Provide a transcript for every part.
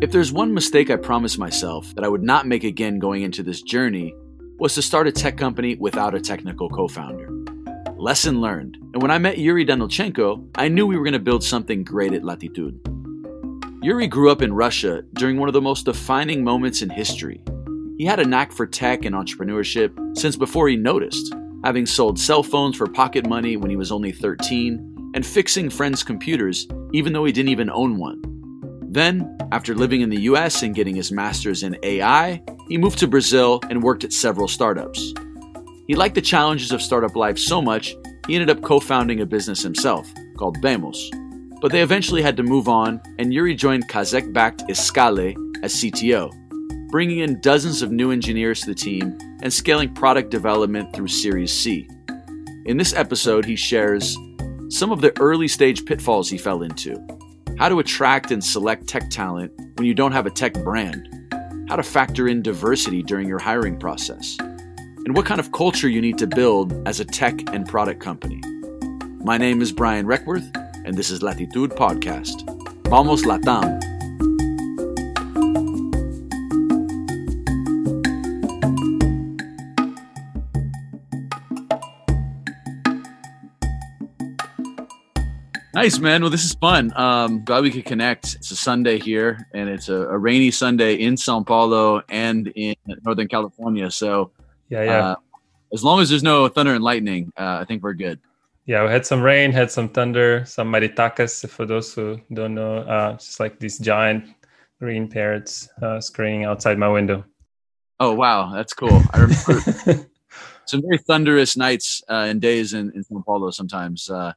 If there's one mistake I promised myself that I would not make again going into this journey, was to start a tech company without a technical co founder. Lesson learned. And when I met Yuri Danilchenko, I knew we were going to build something great at Latitude. Yuri grew up in Russia during one of the most defining moments in history. He had a knack for tech and entrepreneurship since before he noticed, having sold cell phones for pocket money when he was only 13 and fixing friends' computers even though he didn't even own one. Then, after living in the US and getting his master's in AI, he moved to Brazil and worked at several startups. He liked the challenges of startup life so much, he ended up co founding a business himself called Bemos. But they eventually had to move on, and Yuri joined Kaszek backed Escale as CTO, bringing in dozens of new engineers to the team and scaling product development through Series C. In this episode, he shares some of the early stage pitfalls he fell into how to attract and select tech talent when you don't have a tech brand, how to factor in diversity during your hiring process, and what kind of culture you need to build as a tech and product company. My name is Brian Requarth, and this is Latitude Podcast. Vamos Latam! Nice, man. Well, this is fun. Um, glad we could connect. It's a Sunday here, and it's a, a rainy Sunday in Sao Paulo and in Northern California. So, yeah, yeah. Uh, as long as there's no thunder and lightning, uh, I think we're good. Yeah, we had some rain, had some thunder, some maritacas. For those who don't know, uh, just like these giant green parrots uh, screaming outside my window. Oh wow, that's cool. I remember some very thunderous nights uh, and days in, in Sao Paulo. Sometimes uh,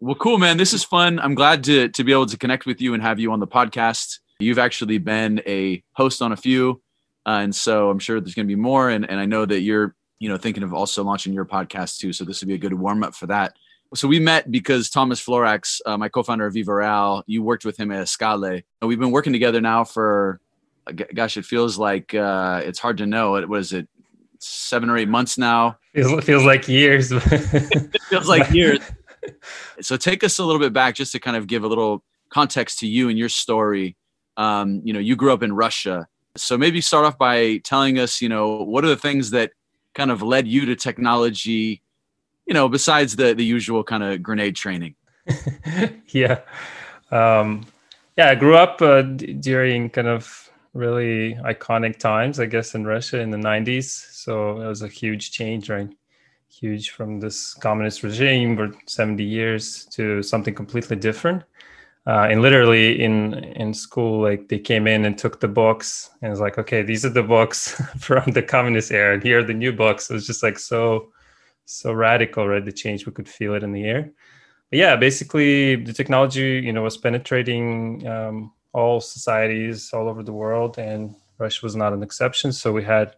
well, cool, man. This is fun. I'm glad to to be able to connect with you and have you on the podcast. You've actually been a host on a few, uh, and so I'm sure there's going to be more. And and I know that you're you know thinking of also launching your podcast too. So this would be a good warm up for that. So we met because Thomas Floracks, uh, my co-founder of Viva Real, you worked with him at Escale. And we've been working together now for, gosh, it feels like uh, it's hard to know. What is it? Seven or eight months now. Feels, feels like years. it feels like years. So take us a little bit back just to kind of give a little context to you and your story. Um, you know, you grew up in Russia. So maybe start off by telling us, you know, what are the things that kind of led you to technology, you know, besides the the usual kind of grenade training? yeah. Um, yeah, I grew up uh, d- during kind of really iconic times, I guess, in Russia in the 90s. So it was a huge change, right? Huge from this communist regime for 70 years to something completely different. Uh, and literally in in school, like they came in and took the books and it's like, okay, these are the books from the communist era, and here are the new books. It was just like so so radical, right? The change we could feel it in the air. But yeah, basically the technology, you know, was penetrating um, all societies all over the world, and Russia was not an exception. So we had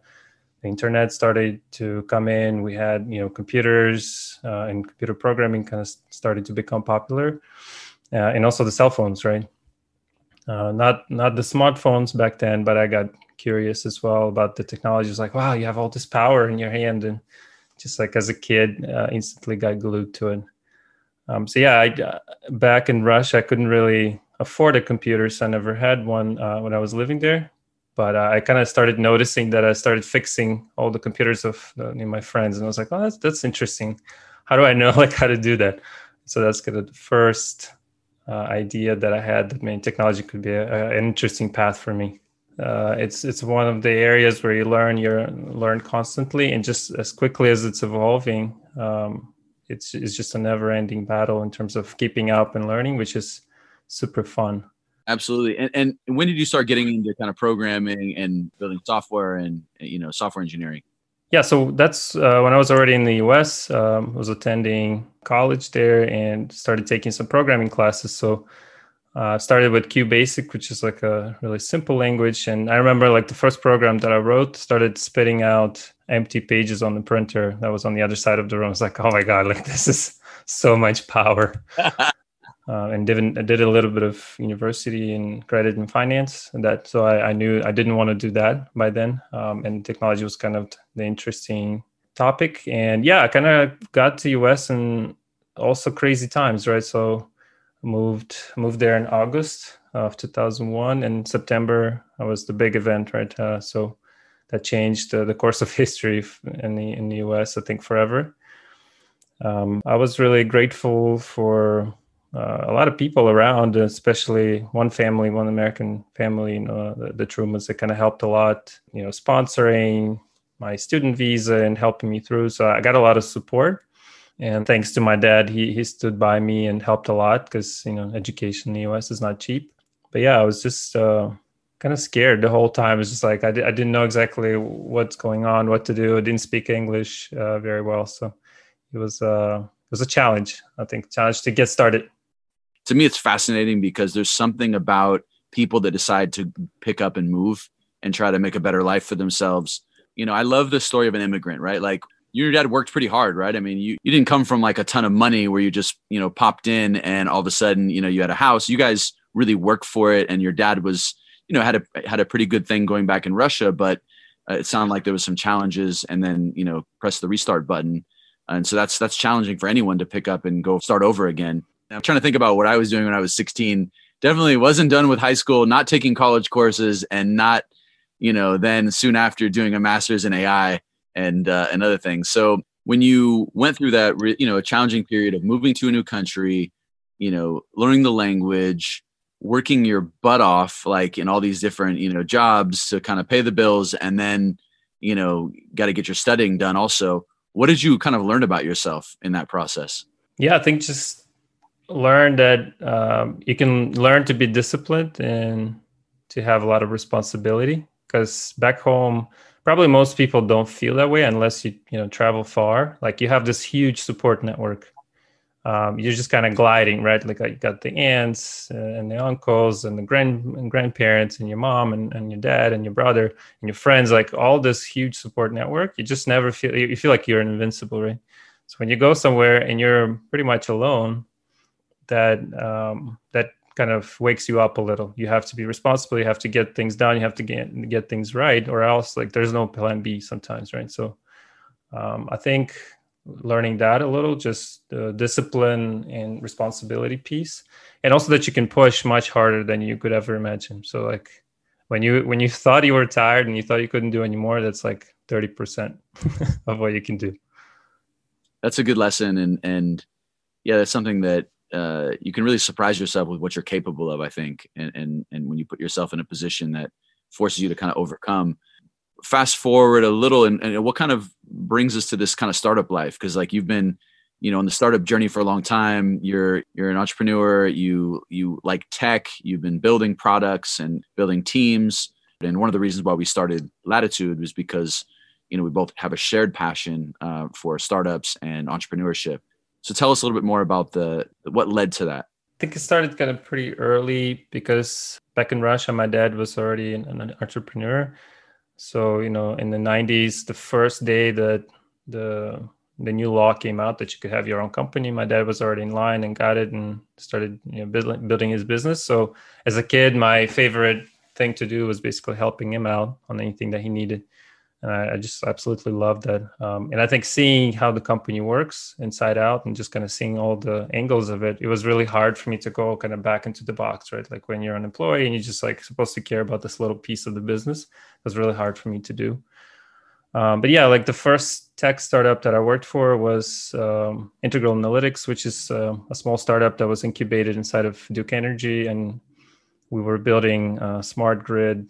the internet started to come in. We had you know computers uh, and computer programming kind of started to become popular, uh, and also the cell phones, right? Uh, not not the smartphones back then, but I got curious as well about the technology. It's like, wow, you have all this power in your hand, and just like as a kid, uh, instantly got glued to it. Um, so yeah, I, uh, back in Russia, I couldn't really afford a computer, so I never had one uh, when I was living there but uh, I kind of started noticing that I started fixing all the computers of uh, my friends, and I was like, "Oh, that's that's interesting. How do I know like how to do that?" So that's kind of the first uh, idea that I had that maybe technology could be a, a, an interesting path for me. Uh, it's it's one of the areas where you learn you learn constantly, and just as quickly as it's evolving, um, it's it's just a never ending battle in terms of keeping up and learning, which is super fun. Absolutely. And, and when did you start getting into kind of programming and building software and you know software engineering? Yeah, so that's uh, when I was already in the US. Um, was attending college there and started taking some programming classes. So I uh, started with QBasic, which is like a really simple language. And I remember like the first program that I wrote started spitting out empty pages on the printer that was on the other side of the room. I was like, oh my God, like this is so much power. uh, and did, did a little bit of university in credit and finance and that so I, I knew i didn't want to do that by then um, and technology was kind of the interesting topic and yeah i kind of got to us and also crazy times right so moved moved there in August of 2001. And September was the big event, right? Uh, so that changed uh, the course of history in the in the U.S. I think forever. Um, I was really grateful for uh, a lot of people around, especially one family, one American family, you know, the, the Trumans that kind of helped a lot, you know, sponsoring my student visa and helping me through. So I got a lot of support. And thanks to my dad, he, he stood by me and helped a lot because, you know, education in the US is not cheap. But yeah, I was just uh, kind of scared the whole time. It's just like I, I didn't know exactly what's going on, what to do. I didn't speak English uh, very well. So it was, uh, it was a challenge, I think, challenge to get started to me it's fascinating because there's something about people that decide to pick up and move and try to make a better life for themselves. You know i love the story of an immigrant right? Like your dad worked pretty hard right? I mean you, you didn't come from like a ton of money where you just you know popped in and all of a sudden you know you had a house. You guys really worked for it and your dad was you know had a had a pretty good thing going back in russia but uh, it sounded like there was some challenges and then you know press the restart button. And so that's that's challenging for anyone to pick up and go start over again I'm trying to think about what I was doing when I was 16. Definitely wasn't done with high school, not taking college courses, and not, you know, then soon after doing a master's in AI and uh, and other things. So when you went through that, you know, a challenging period of moving to a new country, you know, learning the language, working your butt off, like in all these different, you know, jobs to kind of pay the bills, and then, you know, got to get your studying done. Also, what did you kind of learn about yourself in that process? Yeah, I think just learn that um, you can learn to be disciplined and to have a lot of responsibility because back home probably most people don't feel that way unless you you know travel far. Like you have this huge support network. Um, you're just kind of gliding right? Like you got the aunts uh, and the uncles and the grand and grandparents and your mom and, and your dad and your brother and your friends like all this huge support network. You just never feel you feel like you're invincible right? So when you go somewhere and you're pretty much alone that um, that kind of wakes you up a little. You have to be responsible. You have to get things done. You have to get get things right, or else like there's no plan B sometimes, right? So um, I think learning that a little, just the discipline and responsibility piece, and also that you can push much harder than you could ever imagine. So like when you when you thought you were tired and you thought you couldn't do anymore, that's like thirty percent of what you can do. That's a good lesson, and and yeah, that's something that uh, you can really surprise yourself with what you're capable of. I think, and and and when you put yourself in a position that forces you to kind of overcome. Fast forward a little, and, and what kind of brings us to this kind of startup life? Because like you've been, you know, on the startup journey for a long time. You're you're an entrepreneur. You you like tech. You've been building products and building teams. And one of the reasons why we started Latitude was because you know we both have a shared passion uh, for startups and entrepreneurship so tell us a little bit more about the what led to that. I think it started kind of pretty early because back in Russia, my dad was already an, an entrepreneur. So you know, in the '90s, the first day that the the new law came out that you could have your own company, my dad was already in line and got it and started you know building building his business. So as a kid, my favorite thing to do was basically helping him out on anything that he needed and I, I just absolutely love that. Um, and I think seeing how the company works inside out and just kind of seeing all the angles of it, it was really hard for me to go kind of back into the box, right? Like when you're an employee and you're just like supposed to care about this little piece of the business, was really hard for me to do. Um, but yeah, like the first tech startup that I worked for was um, Integral Analytics, which is uh, a small startup that was incubated inside of Duke Energy, and we were building a smart grid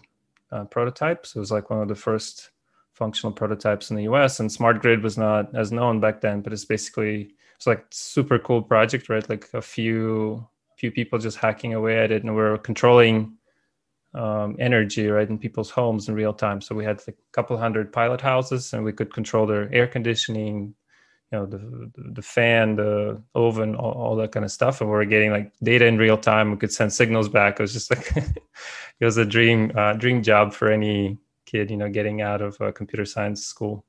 uh, prototype. So it was like one of the first functional prototypes in the US. And smart grid was not as known back then, but it's basically it's like super cool project, right? Like a few few people just hacking away at it, and we're controlling um, energy right in people's homes in real time. So we had like a couple hundred pilot houses, and we could control their air conditioning, you know, the the fan, the oven, all, all that kind of stuff. And we are getting like data in real time. We could send signals back. It was just like it was a dream uh, dream job for any kid, you know, getting out of a computer science school.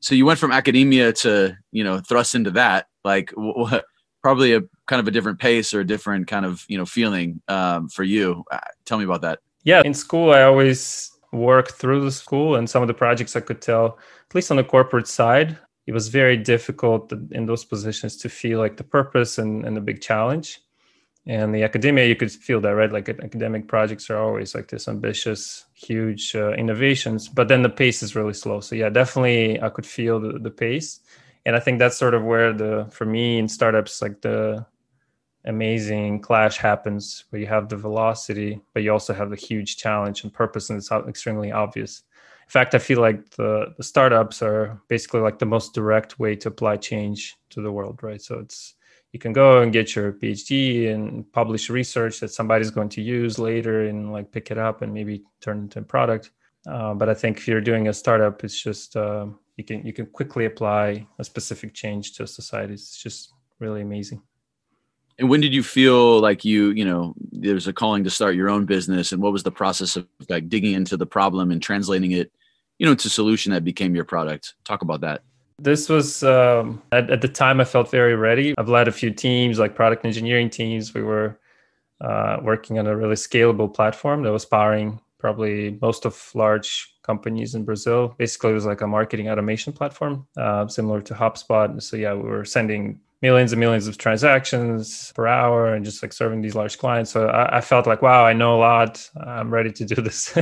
So you went from academia to, you know, thrust into that, like what, probably a kind of a different pace or a different kind of, you know, feeling um, for you. Uh, tell me about that. Yeah. In school, I always worked through the school and some of the projects I could tell, at least on the corporate side, it was very difficult in those positions to feel like the purpose and, and the big challenge and the academia you could feel that right? Like academic projects are always like this ambitious huge uh, innovations but then the pace is really slow. So yeah definitely i could feel the, the pace. And i think that's sort of where the for me in startups like the amazing clash happens where you have the velocity but you also have the huge challenge and purpose and it's extremely obvious. In fact i feel like the, the startups are basically like the most direct way to apply change to the world right? So it's you can go and get your phd and publish research that somebody's going to use later and like pick it up and maybe turn it into a product. Uh, but i think if you're doing a startup it's just uh, you can you can quickly apply a specific change to society. It's just really amazing. And when did you feel like you you know there's a calling to start your own business? And what was the process of like digging into the problem and translating it you know to solution that became your product? Talk about that this was um, at, at the time I felt very ready. I've led a few teams, like product engineering teams. We were uh, working on a really scalable platform that was powering probably most of large companies in Brazil. Basically, it was like a marketing automation platform, uh, similar to HubSpot. So yeah, we were sending millions and millions of transactions per hour and just like serving these large clients. So I, I felt like, wow, I know a lot. I'm ready to do this.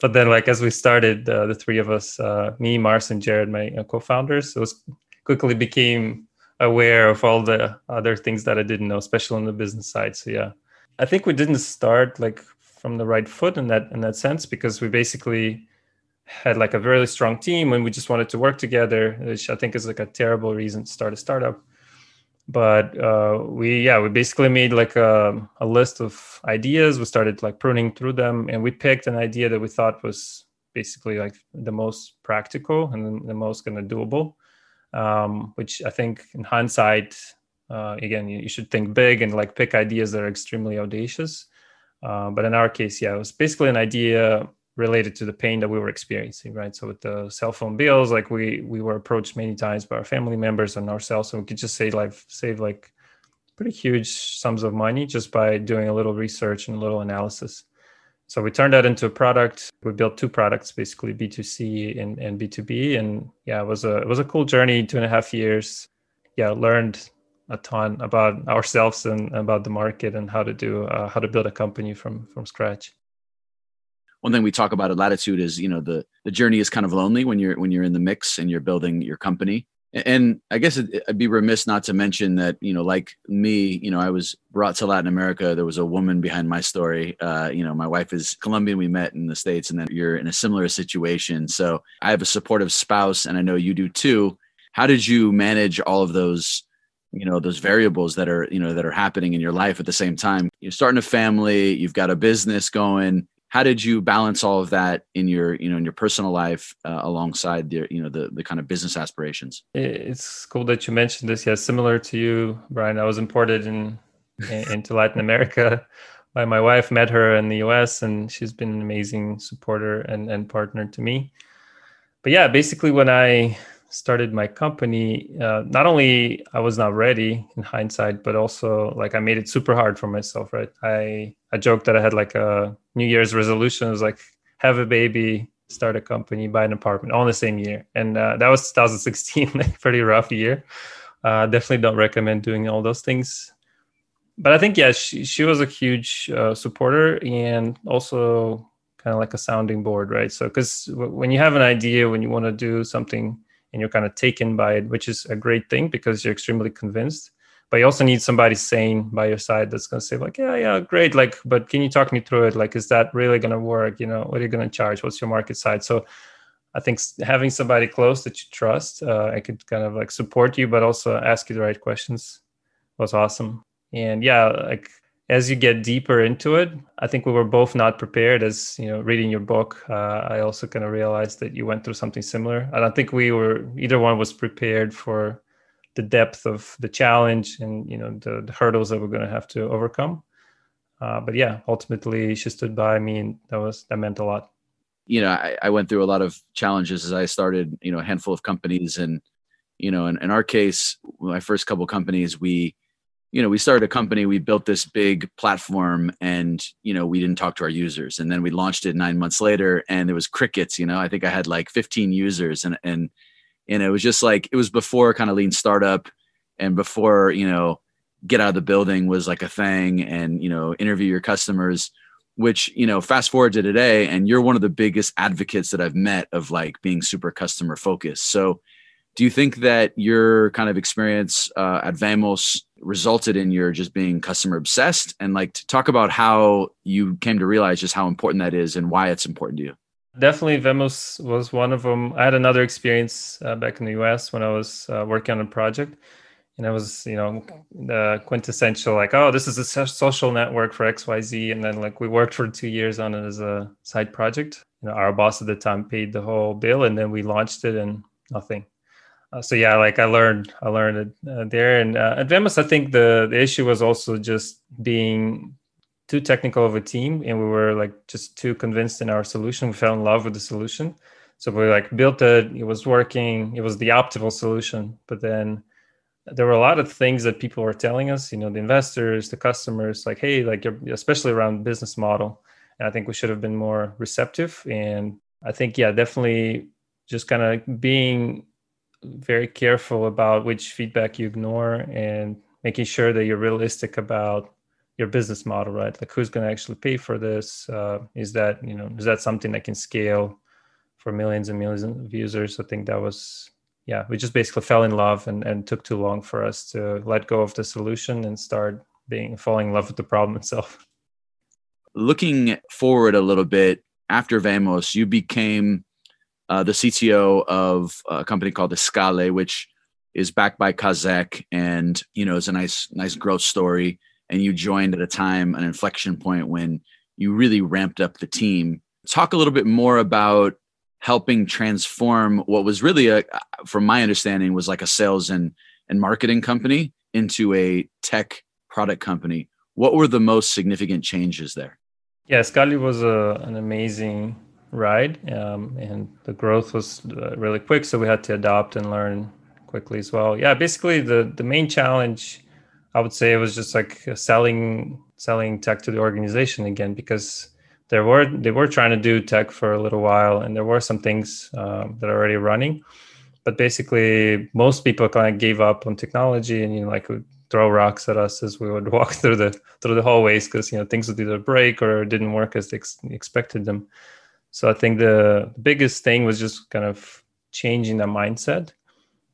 but then, like as we started, uh, the three of us, uh, me, Mars, and Jared, my uh, co-founders, it was quickly became aware of all the other things that I didn't know, especially on the business side. So yeah, I think we didn't start like from the right foot in that in that sense because we basically had like a really strong team and we just wanted to work together, which I think is like a terrible reason to start a startup but uh, we yeah we basically made like a, a list of ideas. We started like pruning through them and we picked an idea that we thought was basically like the most practical and the most kind of doable um, which i think in hindsight uh, again you, you, should think big and like pick ideas that are extremely audacious. Uh, but in our case yeah it was basically an idea related to the pain that we were experiencing right? So with the cell phone bills like we we were approached many times by our family members and ourselves and we could just say like save like pretty huge sums of money just by doing a little research and a little analysis. So we turned that into a product. We built two products basically b2c and, and b2b and yeah it was a it was a cool journey two and a half years. Yeah learned a ton about ourselves and about the market and how to do uh, how to build a company from from scratch one thing we talk about at latitude is you know the the journey is kind of lonely when you're when you're in the mix and you're building your company. And i guess it, i'd be remiss not to mention that you know like me you know i was brought to latin america. There was a woman behind my story. Uh, you know my wife is colombian. We met in the states and then you're in a similar situation. So i have a supportive spouse and i know you do too. How did you manage all of those you know those variables that are you know that are happening in your life at the same time? You're starting a family. You've got a business going how did you balance all of that in your you know in your personal life uh, alongside the you know the the kind of business aspirations? It's cool that you mentioned this. Yeah similar to you brian i was imported in, in into latin america by my wife met her in the us and she's been an amazing supporter and, and partner to me. But yeah basically when i started my company, uh, not only I was not ready in hindsight, but also like I made it super hard for myself. Right? I I joked that I had like a New Year's resolution. It was like have a baby, start a company, buy an apartment, all in the same year, and uh, that was 2016, like pretty rough year. Uh, definitely don't recommend doing all those things. But I think yeah, she she was a huge uh, supporter and also kind of like a sounding board, right? So because w- when you have an idea, when you want to do something and you're kind of taken by it, which is a great thing because you're extremely convinced. But you also need somebody sane by your side that's going to say like, yeah, yeah, great. Like, but can you talk me through it? Like, is that really going to work? You know, what are you going to charge? What's your market side? So I think having somebody close that you trust, uh, I could kind of like support you, but also ask you the right questions was awesome. And yeah, like as you get deeper into it, I think we were both not prepared. As you know, reading your book, uh, I also kind of realized that you went through something similar. I don't think we were either one was prepared for the depth of the challenge and you know the, the hurdles that we're going to have to overcome. Uh, but yeah, ultimately, she stood by me, and that was that meant a lot. You know, I, I went through a lot of challenges as I started. You know, a handful of companies, and you know, in, in our case, my first couple companies, we you know, we started a company, we built this big platform and, you know, we didn't talk to our users. And then we launched it nine months later and there was crickets, you know, I think I had like 15 users and, and, and it was just like, it was before kind of lean startup and before, you know, get out of the building was like a thing and, you know, interview your customers, which, you know, fast forward to today, and you're one of the biggest advocates that I've met of like being super customer focused. So, do you think that your kind of experience uh, at Vamos resulted in your just being customer obsessed? And like to talk about how you came to realize just how important that is and why it's important to you. Definitely, Vamos was one of them. I had another experience uh, back in the US when I was uh, working on a project. And I was, you know, the quintessential like, oh, this is a social network for XYZ. And then like we worked for two years on it as a side project. You know, our boss at the time paid the whole bill and then we launched it and nothing. Uh, so yeah, like I learned, I learned it uh, there. And uh, at Vamos, I think the the issue was also just being too technical of a team, and we were like just too convinced in our solution. We fell in love with the solution, so we like built it. It was working. It was the optimal solution. But then there were a lot of things that people were telling us. You know, the investors, the customers, like, hey, like especially around business model. And I think we should have been more receptive. And I think yeah, definitely just kind of being very careful about which feedback you ignore and making sure that you're realistic about your business model right? Like who's going to actually pay for this? Uh, is that you know is that something that can scale for millions and millions of users? I think that was yeah we just basically fell in love and, and took too long for us to let go of the solution and start being falling in love with the problem itself. Looking forward a little bit after vamos you became uh, the CTO of a company called Escale, which is backed by Kaszek, and you know, it's a nice, nice growth story. And you joined at a time, an inflection point when you really ramped up the team. Talk a little bit more about helping transform what was really a, from my understanding, was like a sales and and marketing company into a tech product company. What were the most significant changes there? Yeah, Escale was a, an amazing ride, um, and the growth was uh, really quick. So we had to adopt and learn quickly as well. Yeah, basically the the main challenge, I would say, was just like selling selling tech to the organization again because there were they were trying to do tech for a little while, and there were some things um, that are already running. But basically, most people kind of gave up on technology, and you know, like would throw rocks at us as we would walk through the through the hallways because you know things would either break or didn't work as they ex- expected them. So I think the biggest thing was just kind of changing the mindset.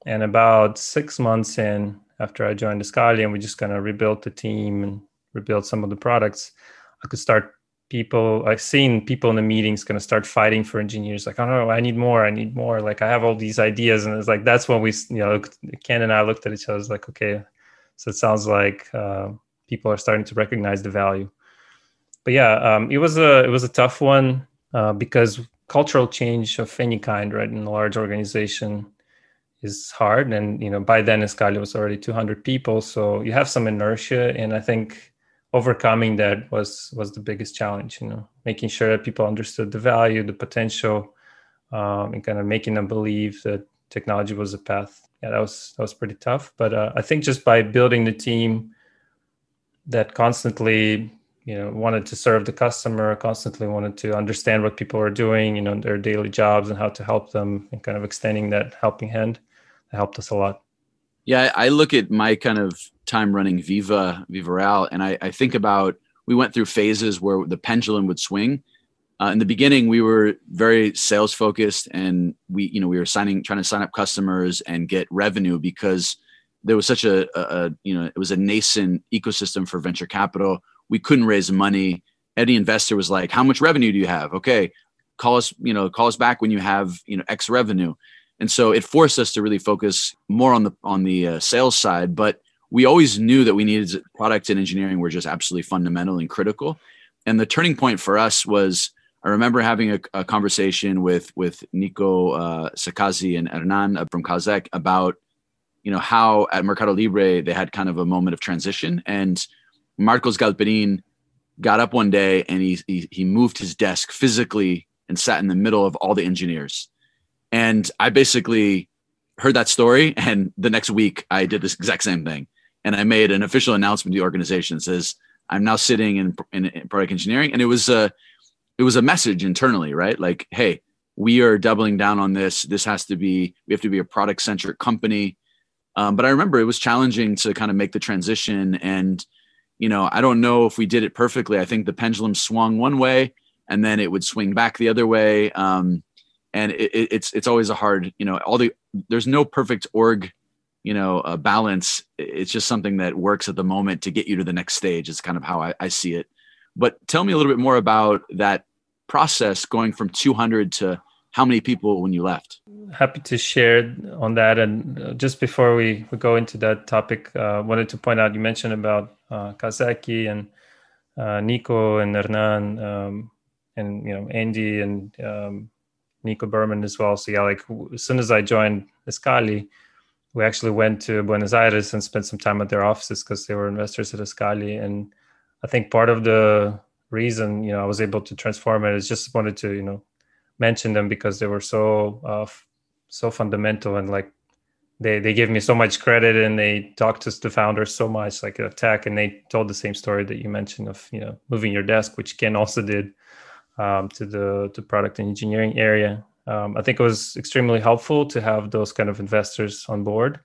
And about six months in, after I joined Escale and we just kind of rebuilt the team and rebuilt some of the products, I could start people I've seen people in the meetings kind of start fighting for engineers like oh no I need more I need more like I have all these ideas. And it's like that's when we you know Ken and I looked at each other like okay. So it sounds like uh, people are starting to recognize the value. But yeah um, it was a it was a tough one uh, because cultural change of any kind, right, in a large organization is hard. And you know, by then Escale was already 200 people, so you have some inertia. And I think overcoming that was was the biggest challenge. You know, making sure that people understood the value, the potential, um, and kind of making them believe that technology was a path. Yeah, that was that was pretty tough. But uh, I think just by building the team that constantly you know wanted to serve the customer constantly wanted to understand what people are doing you know their daily jobs and how to help them and kind of extending that helping hand. That helped us a lot. Yeah i look at my kind of time running viva viva real and i, I think about we went through phases where the pendulum would swing. Uh, in the beginning we were very sales focused and we you know we were signing trying to sign up customers and get revenue because there was such a, a, a you know it was a nascent ecosystem for venture capital we couldn't raise money. Any investor was like, "How much revenue do you have?" Okay, call us. You know, call us back when you have you know X revenue. And so it forced us to really focus more on the on the uh, sales side. But we always knew that we needed product and engineering were just absolutely fundamental and critical. And the turning point for us was I remember having a, a conversation with with Nico uh, Szekasy and Hernan from Kaszek about you know how at Mercado Libre they had kind of a moment of transition and Marcos Galperin got up one day and he, he, he moved his desk physically and sat in the middle of all the engineers. And I basically heard that story, and the next week I did this exact same thing, and I made an official announcement to the organization that says I'm now sitting in, in, in product engineering, and it was a it was a message internally, right? Like, hey, we are doubling down on this. This has to be we have to be a product centric company. Um, but I remember it was challenging to kind of make the transition. And, you know, I don't know if we did it perfectly. I think the pendulum swung one way and then it would swing back the other way. Um, and it, it's it's always a hard, you know, all the there's no perfect org, you know, uh, balance. It's just something that works at the moment to get you to the next stage. Is kind of how I, I see it. But tell me a little bit more about that process going from 200 to how many people when you left? Happy to share on that. And uh, just before we, we go into that topic, uh, wanted to point out you mentioned about uh, Kaszek and uh, Nico and Hernan um, and you know Andy and um, Nico Berman as well. So yeah, like as soon as I joined Escale, we actually went to Buenos Aires and spent some time at their offices because they were investors at Escale. And I think part of the reason you know I was able to transform it is just wanted to you know mention them because they were so uh, so fundamental and like they they gave me so much credit and they talked to the founders so much like a tech and they told the same story that you mentioned of you know moving your desk which ken also did um, to the to product and engineering area. Um, i think it was extremely helpful to have those kind of investors on board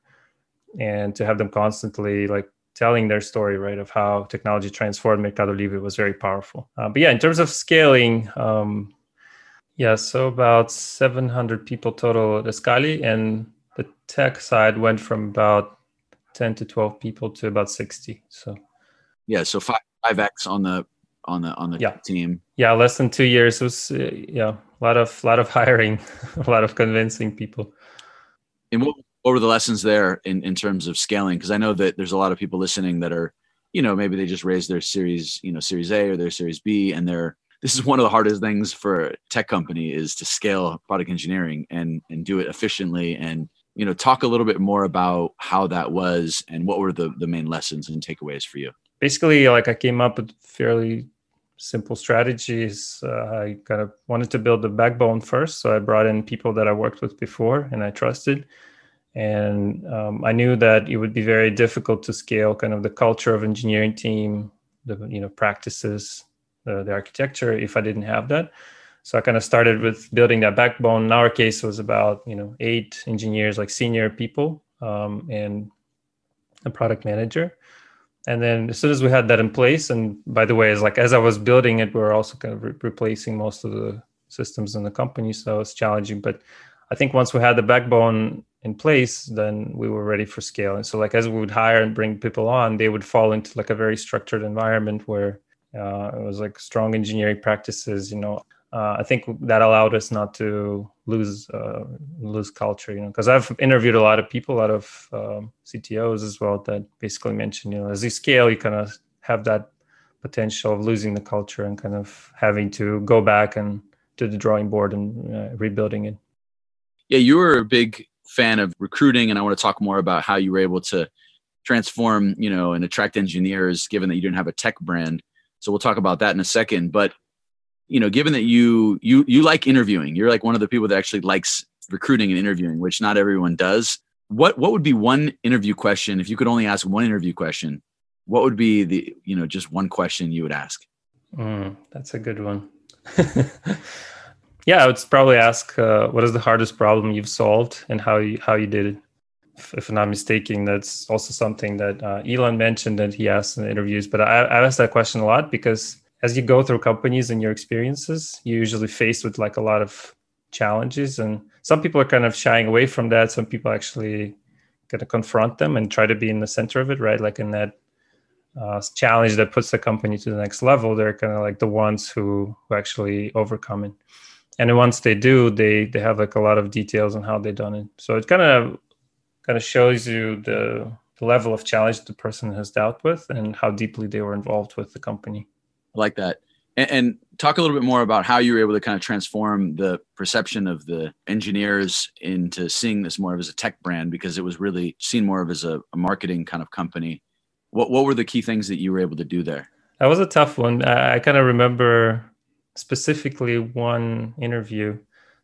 and to have them constantly like telling their story right of how technology transformed mercado libre was very powerful. Uh, but yeah in terms of scaling um, yeah, so about 700 people total at Escale, and the tech side went from about 10 to 12 people to about 60. So yeah, so five five x on the on the on the yeah. team. Yeah, less than two years it was uh, yeah a lot of lot of hiring, a lot of convincing people. And what what were the lessons there in in terms of scaling? Because I know that there's a lot of people listening that are you know maybe they just raised their series you know series A or their series B and they're this is one of the hardest things for a tech company is to scale product engineering and and do it efficiently and you know talk a little bit more about how that was and what were the the main lessons and takeaways for you. Basically like i came up with fairly simple strategies. Uh, i kind of wanted to build the backbone first so i brought in people that i worked with before and i trusted. And um, i knew that it would be very difficult to scale kind of the culture of engineering team the you know practices the, the architecture if I didn't have that. So I kind of started with building that backbone. In our case, was about you know eight engineers, like senior people, um, and a product manager. And then as soon as we had that in place, and by the way, is like as I was building it, we were also kind of re- replacing most of the systems in the company, so it's challenging. But I think once we had the backbone in place, then we were ready for scale. And so, like as we would hire and bring people on, they would fall into like a very structured environment where uh, it was like strong engineering practices. You know, uh, I think that allowed us not to lose uh, lose culture. You know, because I've interviewed a lot of people, a lot of um, CTOs as well, that basically mentioned, you know, as you scale, you kind of have that potential of losing the culture and kind of having to go back and to the drawing board and uh, rebuilding it. Yeah, you were a big fan of recruiting, and I want to talk more about how you were able to transform, you know, and attract engineers, given that you didn't have a tech brand. So we'll talk about that in a second. But you know, given that you you you like interviewing, you're like one of the people that actually likes recruiting and interviewing, which not everyone does. What what would be one interview question if you could only ask one interview question? What would be the you know just one question you would ask? Mm, that's a good one. yeah, I would probably ask, uh, what is the hardest problem you've solved and how you how you did it if I'm not mistaken, that's also something that uh, Elon mentioned that he asked in interviews. But I, I asked that question a lot because as you go through companies and your experiences, you're usually faced with like a lot of challenges, and some people are kind of shying away from that. Some people actually kind to confront them and try to be in the center of it, right? Like in that uh, challenge that puts the company to the next level, they're kind of like the ones who, who actually overcome it. And once they do, they they have like a lot of details on how they done it. So it kind of kind of shows you the, the level of challenge the person has dealt with and how deeply they were involved with the company. I like that. And, and, talk a little bit more about how you were able to kind of transform the perception of the engineers into seeing this more of as a tech brand because it was really seen more of as a, a marketing kind of company. What what were the key things that you were able to do there? That was a tough one. I, I kind of remember specifically one interview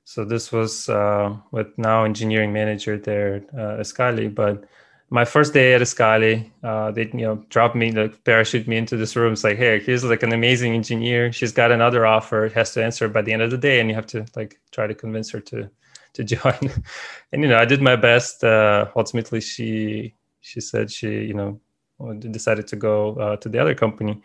so this was uh, with now engineering manager there at uh, Escale. But my first day at Escale, uh, they you know dropped me, like parachute me into this room. It's like, hey, here's like an amazing engineer. She's got another offer. Has to answer by the end of the day, and you have to like try to convince her to to join. and you know, I did my best. Uh, ultimately, she she said she you know decided to go uh, to the other company.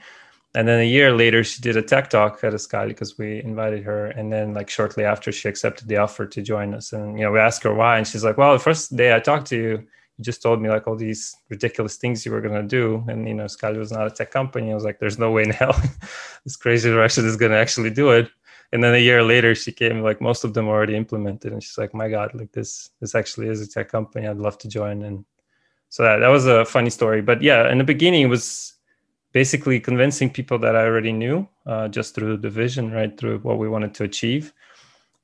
And then a year later, she did a tech talk at Escale because we invited her. And then, like shortly after, she accepted the offer to join us. And you know, we asked her why, and she's like, "Well, the first day I talked to you, you just told me like all these ridiculous things you were gonna do." And you know, Escale was not a tech company. I was like, "There's no way in hell this crazy Russian is gonna actually do it." And then a year later, she came like most of them already implemented, and she's like, "My God, like this, this actually is a tech company. I'd love to join." And so that, that was a funny story. But yeah, in the beginning, it was basically convincing people that I already knew uh, just through the vision, right, through what we wanted to achieve.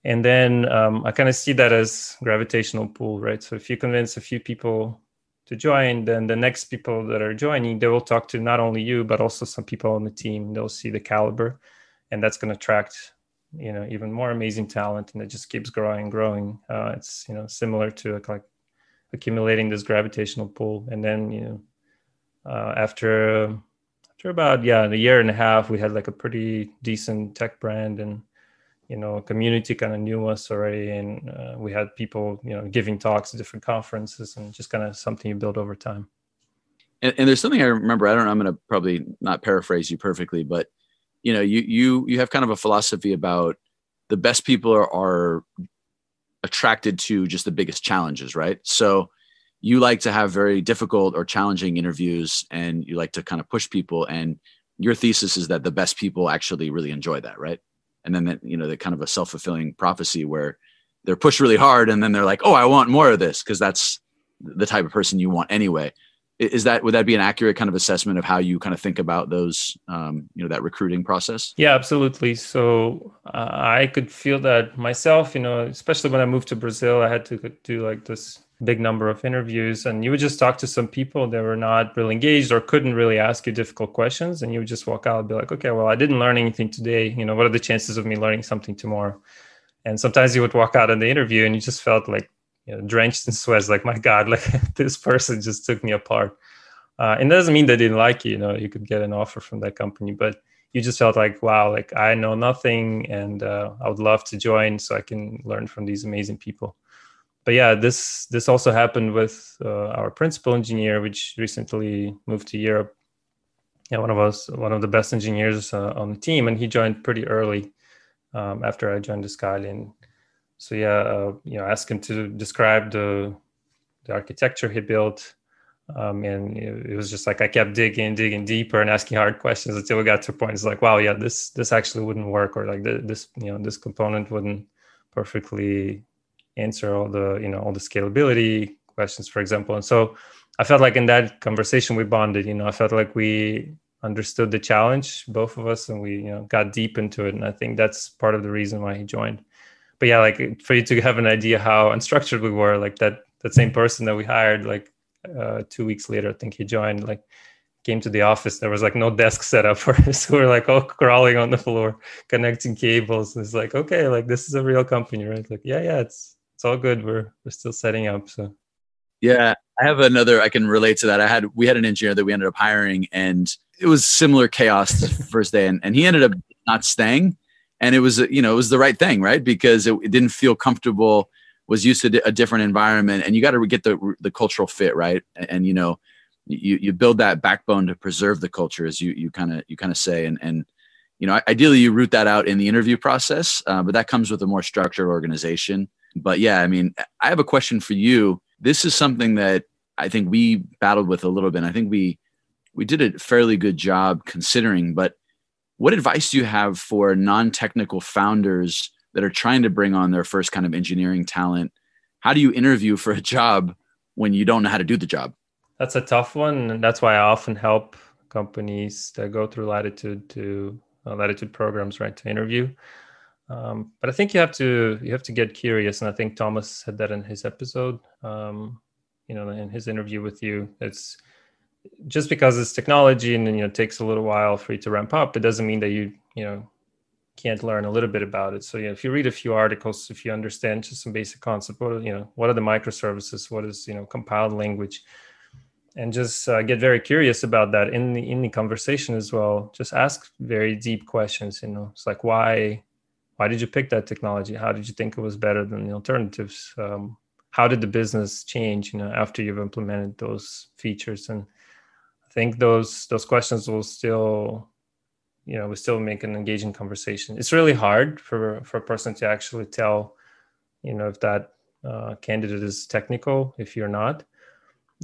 And then um, I kind of see that as gravitational pull, right? So if you convince a few people to join, then the next people that are joining, they will talk to not only you, but also some people on the team. They'll see the caliber, and that's going to attract, you know, even more amazing talent, and it just keeps growing and growing. Uh, it's you know similar to like, accumulating this gravitational pull, and then you know uh, after after about yeah in a year and a half we had like a pretty decent tech brand and you know community kind of knew us already and uh, we had people you know giving talks at different conferences and just kind of something you build over time. And, and there's something i remember i don't know i'm going to probably not paraphrase you perfectly but you know you you you have kind of a philosophy about the best people are, are attracted to just the biggest challenges right? So you like to have very difficult or challenging interviews and you like to kind of push people and your thesis is that the best people actually really enjoy that right? And then that you know the kind of a self-fulfilling prophecy where they're pushed really hard and then they're like oh i want more of this because that's the type of person you want anyway. Is that would that be an accurate kind of assessment of how you kind of think about those um, you know that recruiting process? Yeah absolutely. So uh, i could feel that myself you know especially when i moved to brazil i had to do like this big number of interviews and you would just talk to some people that were not really engaged or couldn't really ask you difficult questions and you would just walk out and be like okay well i didn't learn anything today. You know what are the chances of me learning something tomorrow? And sometimes you would walk out of the interview and you just felt like you know, drenched in sweat like my god like this person just took me apart. Uh, and that doesn't mean they didn't like you you know you could get an offer from that company but you just felt like wow like i know nothing and uh, i would love to join so i can learn from these amazing people but yeah, this this also happened with uh, our principal engineer, which recently moved to Europe. Yeah, one of us, one of the best engineers uh, on the team, and he joined pretty early um, after I joined Escale. And so yeah, uh, you know, asked him to describe the the architecture he built. Um, and it was just like I kept digging, digging deeper, and asking hard questions until we got to a point. It's like, wow, yeah, this this actually wouldn't work, or like this, you know, this component wouldn't perfectly answer all the you know all the scalability questions for example. And so i felt like in that conversation we bonded you know i felt like we understood the challenge both of us and we you know got deep into it. And i think that's part of the reason why he joined. But yeah like for you to have an idea how unstructured we were like that that same person that we hired like uh, two weeks later i think he joined like came to the office. There was like no desk set up for us. We are like all crawling on the floor connecting cables. And it's like okay like this is a real company right? Like yeah yeah it's it's all good. We're we're still setting up. So yeah, I have another. I can relate to that. I had we had an engineer that we ended up hiring, and it was similar chaos the first day, and and he ended up not staying, and it was you know it was the right thing, right? Because it, it didn't feel comfortable. Was used to a different environment, and you got to get the the cultural fit right, and, and you know you you build that backbone to preserve the culture, as you you kind of you kind of say, and and you know ideally you root that out in the interview process, uh, but that comes with a more structured organization but yeah, I mean, I have a question for you. This is something that I think we battled with a little bit. I think we we did a fairly good job considering, but what advice do you have for non-technical founders that are trying to bring on their first kind of engineering talent? How do you interview for a job when you don't know how to do the job? That's a tough one, and that's why I often help companies that go through latitude to uh, latitude programs, right, to interview. Um, but I think you have to you have to get curious, and I think Thomas said that in his episode. Um, you know, in his interview with you, it's just because it's technology and you know takes a little while for you to ramp up. It doesn't mean that you you know can't learn a little bit about it. So yeah, if you read a few articles, if you understand just some basic concept, what are, you know, what are the microservices? What is you know compiled language? and just uh, get very curious about that in the in the conversation as well just ask very deep questions you know it's like why why did you pick that technology? How did you think it was better than the alternatives? Um, how did the business change you know after you've implemented those features? And i think those those questions will still you know we still make an engaging conversation. It's really hard for for a person to actually tell you know if that uh, candidate is technical if you're not.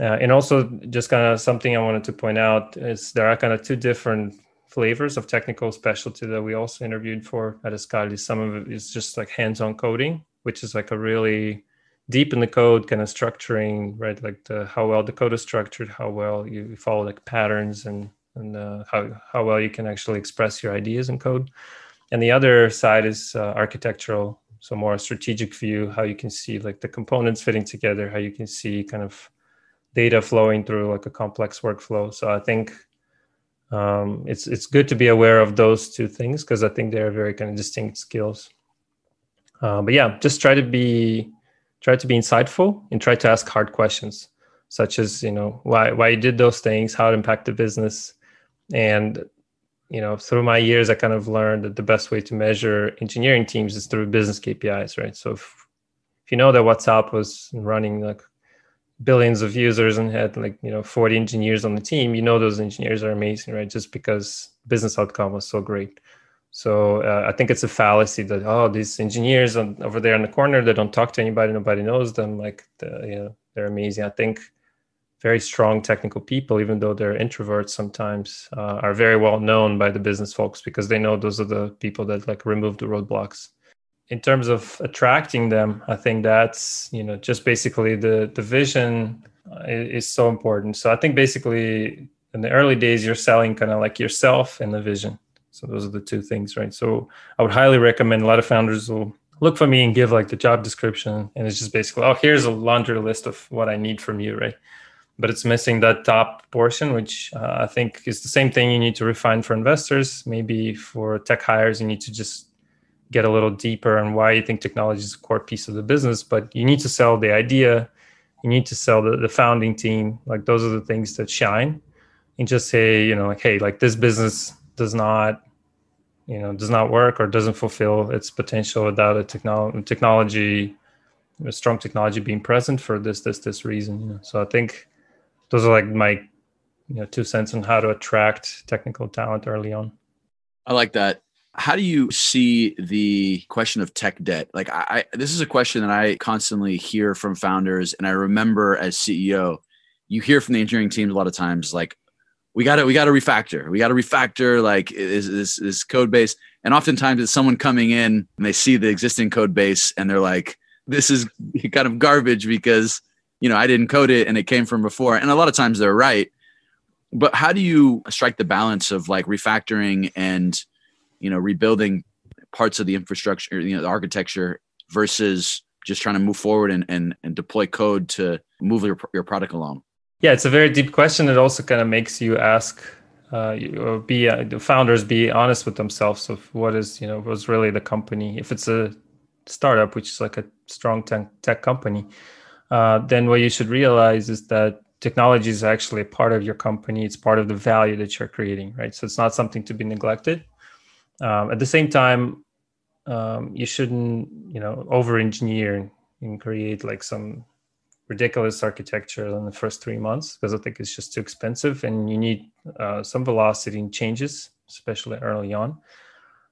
Uh, and also just kind of something i wanted to point out is there are kind of two different flavors of technical specialty that we also interviewed for at Escale. Some of it is just like hands-on coding, which is like a really deep in the code kind of structuring, right? Like the how well the code is structured, how well you follow like patterns and and uh, how how well you can actually express your ideas in code. And the other side is uh, architectural, so more strategic view, how you can see like the components fitting together, how you can see kind of data flowing through like a complex workflow. So I think um, it's it's good to be aware of those two things because I think they're very kind of distinct skills. Uh, but yeah, just try to be try to be insightful and try to ask hard questions, such as you know why why you did those things, how it impacted business, and you know through my years I kind of learned that the best way to measure engineering teams is through business KPIs, right? So if, if you know that WhatsApp was running like billions of users and had like you know 40 engineers on the team you know those engineers are amazing right? Just because business outcome was so great. So uh, i think it's a fallacy that oh these engineers on, over there in the corner they don't talk to anybody nobody knows them like the, you know they're amazing. I think very strong technical people even though they're introverts sometimes uh, are very well known by the business folks because they know those are the people that like remove the roadblocks in terms of attracting them i think that's you know just basically the the vision uh, is, so important. So i think basically in the early days you're selling kind of like yourself and the vision. So those are the two things right? So i would highly recommend a lot of founders will look for me and give like the job description and it's just basically oh here's a laundry list of what i need from you right? But it's missing that top portion which uh, i think is the same thing you need to refine for investors. Maybe for tech hires you need to just get a little deeper on why you think technology is a core piece of the business but you need to sell the idea you need to sell the, the founding team. Like those are the things that shine. And just say you know like hey like this business does not you know does not work or doesn't fulfill its potential without a technology technology a strong technology being present for this this this reason you know. So i think those are like my you know two cents on how to attract technical talent early on. I like that how do you see the question of tech debt? Like, I, this is a question that I constantly hear from founders, and I remember as CEO, you hear from the engineering teams a lot of times, like, we got to we got to refactor, we got to refactor, like is this this code base, and oftentimes it's someone coming in and they see the existing code base and they're like, this is kind of garbage because you know I didn't code it and it came from before, and a lot of times they're right. But how do you strike the balance of like refactoring and you know rebuilding parts of the infrastructure you know the architecture versus just trying to move forward and and, and deploy code to move your, your product along? Yeah it's a very deep question. It also kind of makes you ask uh, be uh, the founders be honest with themselves of what is you know was really the company. If it's a startup which is like a strong tech, tech company uh, then what you should realize is that technology is actually a part of your company. It's part of the value that you're creating right? So it's not something to be neglected um, at the same time, um, you shouldn't, you know, over engineer and create like some ridiculous architecture in the first three months because I think it's just too expensive and you need uh, some velocity and changes, especially early on.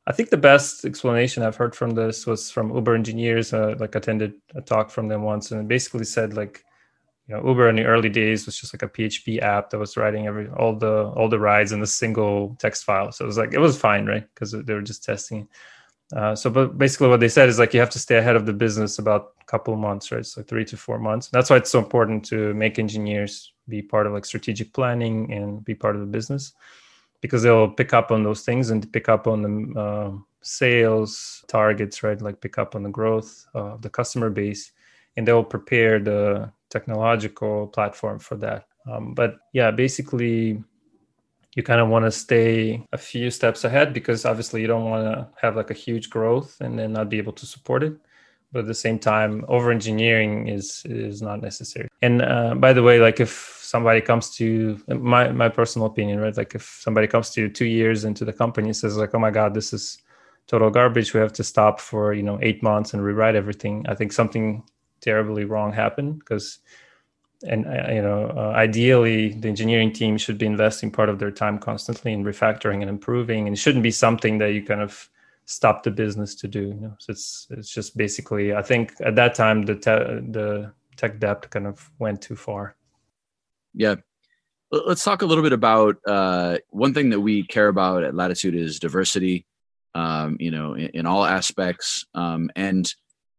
I think the best explanation I've heard from this was from Uber engineers. Uh, like attended a talk from them once, and basically said like know uber in the early days was just like a php app that was writing every all the all the rides in a single text file. So it was like it was fine right? Because they were just testing uh, so but basically what they said is like you have to stay ahead of the business about a couple of months right? So three to four months. That's why it's so important to make engineers be part of like strategic planning and be part of the business because they'll pick up on those things and pick up on the uh, sales targets right? Like pick up on the growth of the customer base and they'll prepare the technological platform for that. Um, but yeah, basically, you kind of want to stay a few steps ahead because obviously you don't want to have like a huge growth and then not be able to support it. But at the same time, over engineering is is not necessary. And uh, by the way, like if somebody comes to my my personal opinion, right? Like if somebody comes to you two years into the company says like, "Oh my God, this is total garbage. We have to stop for you know eight months and rewrite everything. I think something terribly wrong happen because and uh, you know uh, ideally the engineering team should be investing part of their time constantly in refactoring and improving and it shouldn't be something that you kind of stop the business to do you know? So it's it's just basically i think at that time the te- the tech debt kind of went too far. Yeah. Let's talk a little bit about uh, one thing that we care about at latitude is diversity um, you know in, in all aspects um, and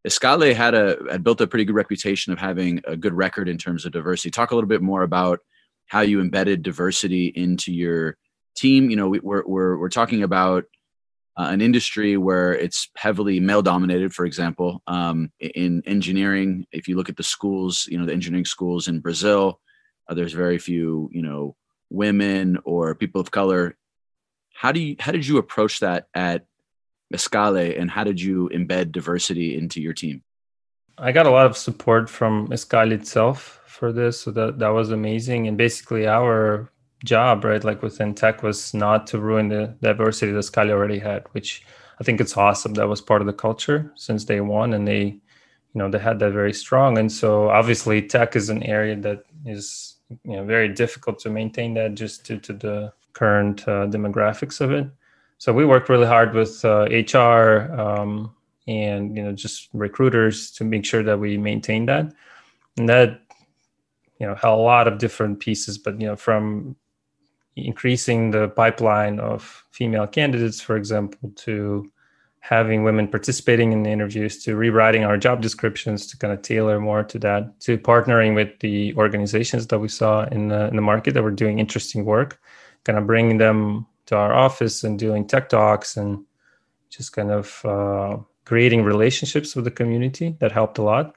Escale had a had built a pretty good reputation of having a good record in terms of diversity. Talk a little bit more about how you embedded diversity into your team. You know, we, are we're we're talking about uh, an industry where it's heavily male dominated. For example, um, in engineering, if you look at the schools, you know, the engineering schools in Brazil, uh, there's very few, you know, women or people of color. How do you how did you approach that at Escale, and how did you embed diversity into your team? I got a lot of support from Escale itself for this, so that that was amazing. And basically, our job, right, like within tech, was not to ruin the diversity that Escale already had, which I think it's awesome. That was part of the culture since day one, and they, you know, they had that very strong. And so, obviously, tech is an area that is, you know, very difficult to maintain that just due to the current uh, demographics of it so we worked really hard with uh, HR um, and you know just recruiters to make sure that we maintain that, and that you know a lot of different pieces. But you know from increasing the pipeline of female candidates, for example, to having women participating in the interviews, to rewriting our job descriptions to kind of tailor more to that, to partnering with the organizations that we saw in the, in the market that were doing interesting work, kind of bringing them to our office and doing tech talks and just kind of uh, creating relationships with the community that helped a lot.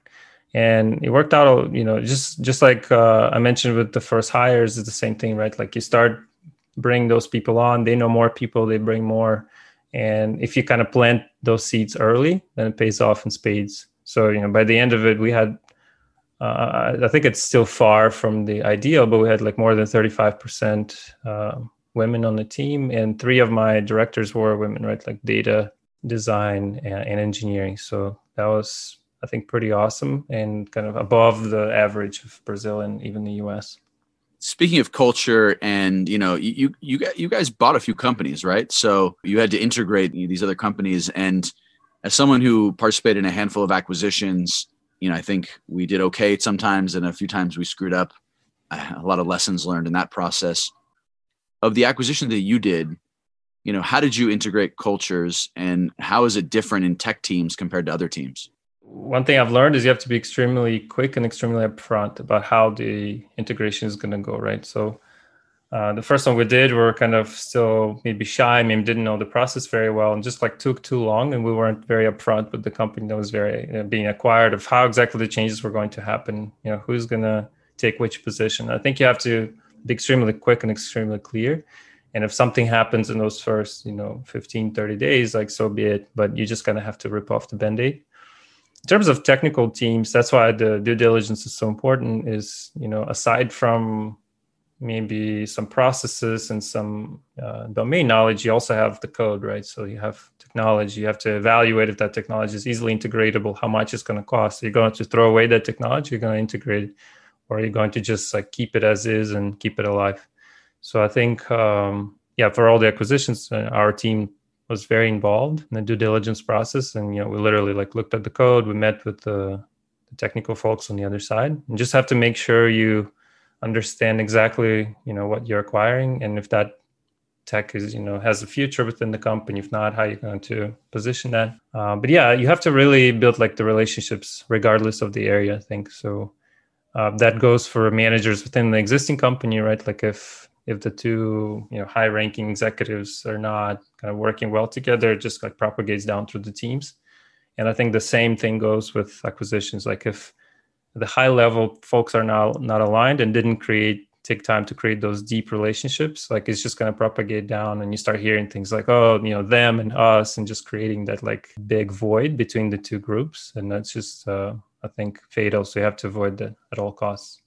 And it worked out you know just just like uh, i mentioned with the first hires is the same thing right? Like you start bring those people on they know more people they bring more. And if you kind of plant those seeds early then it pays off in spades. So you know by the end of it we had uh, i think it's still far from the ideal but we had like more than 35% uh, women on the team, and three of my directors were women, right? Like data design and, and engineering. So that was, I think, pretty awesome and kind of above the average of Brazil and even the US. Speaking of culture, and you know, you you you guys bought a few companies, right? So you had to integrate these other companies. And as someone who participated in a handful of acquisitions, you know, I think we did okay sometimes, and a few times we screwed up. Uh, a lot of lessons learned in that process of the acquisition that you did you know how did you integrate cultures and how is it different in tech teams compared to other teams? One thing i've learned is you have to be extremely quick and extremely upfront about how the integration is going to go right? So uh, the first one we did we were kind of still maybe shy maybe didn't know the process very well and just like took too long and we weren't very upfront with the company that was very uh, being acquired of how exactly the changes were going to happen you know who's going to take which position. I think you have to extremely quick and extremely clear. And if something happens in those first you know 15 30 days like so be it. But you just kind of have to rip off the band-aid. In terms of technical teams that's why the due diligence is so important is you know aside from maybe some processes and some uh, domain knowledge you also have the code right? So you have technology you have to evaluate if that technology is easily integratable how much it's going to cost. You're going to throw away that technology you're going to integrate it or are you going to just like keep it as is and keep it alive? So i think um, yeah for all the acquisitions uh, our team was very involved in the due diligence process. And you know we literally like looked at the code. We met with the, the technical folks on the other side. And just have to make sure you understand exactly you know what you're acquiring. And if that tech is you know has a future within the company if not how you're going to position that? Uh, but yeah you have to really build like the relationships regardless of the area i think. So uh, that goes for managers within the existing company, right? Like if if the two you know high ranking executives are not kind of working well together, it just like propagates down through the teams. And I think the same thing goes with acquisitions. Like if the high level folks are now not aligned and didn't create take time to create those deep relationships like it's just going to propagate down and you start hearing things like oh you know them and us and just creating that like big void between the two groups and that's just uh, I think fatal. So you have to avoid that at all costs.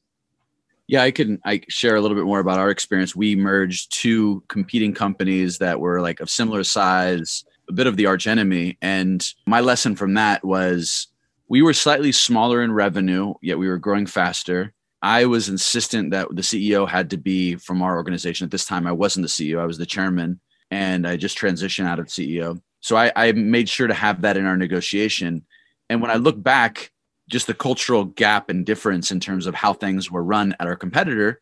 Yeah, I can I share a little bit more about our experience. We merged two competing companies that were like of similar size, a bit of the arch enemy. And my lesson from that was we were slightly smaller in revenue, yet we were growing faster. I was insistent that the CEO had to be from our organization. At this time, I wasn't the CEO, I was the chairman, and I just transitioned out of CEO. So I, I made sure to have that in our negotiation. And when I look back, just the cultural gap and difference in terms of how things were run at our competitor,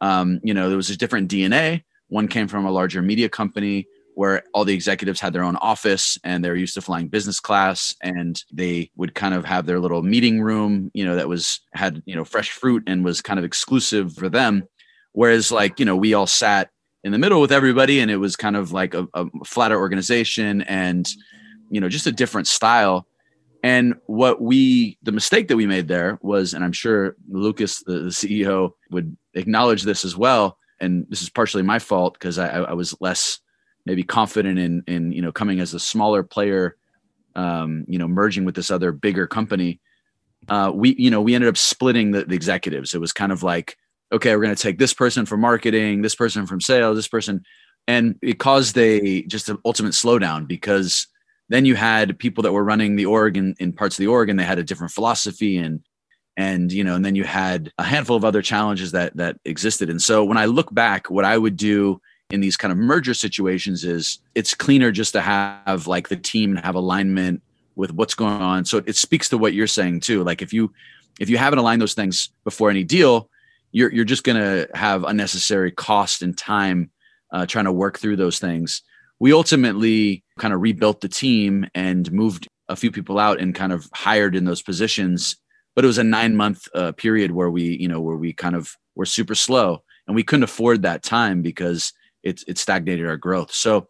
um, you know, there was a different DNA. One came from a larger media company where all the executives had their own office and they're used to flying business class and they would kind of have their little meeting room, you know, that was had, you know, fresh fruit and was kind of exclusive for them. Whereas like, you know, we all sat in the middle with everybody and it was kind of like a, a flatter organization and, you know, just a different style. And what we, the mistake that we made there was, and I'm sure Lucas, the, the CEO, would acknowledge this as well. And this is partially my fault because I, I was less maybe confident in in you know coming as a smaller player um, you know merging with this other bigger company uh, we you know we ended up splitting the, the executives it was kind of like okay we're going to take this person from marketing this person from sales this person and it caused a just an ultimate slowdown because then you had people that were running the org in, in parts of the org and they had a different philosophy and and you know and then you had a handful of other challenges that that existed and so when i look back what i would do in these kind of merger situations is it's cleaner just to have like the team have alignment with what's going on. So it speaks to what you're saying too. Like if you if you haven't aligned those things before any deal, you're you're just gonna have unnecessary cost and time uh, trying to work through those things. We ultimately kind of rebuilt the team and moved a few people out and kind of hired in those positions. But it was a nine month uh, period where we, you know, where we kind of were super slow and we couldn't afford that time because it's it stagnated our growth. So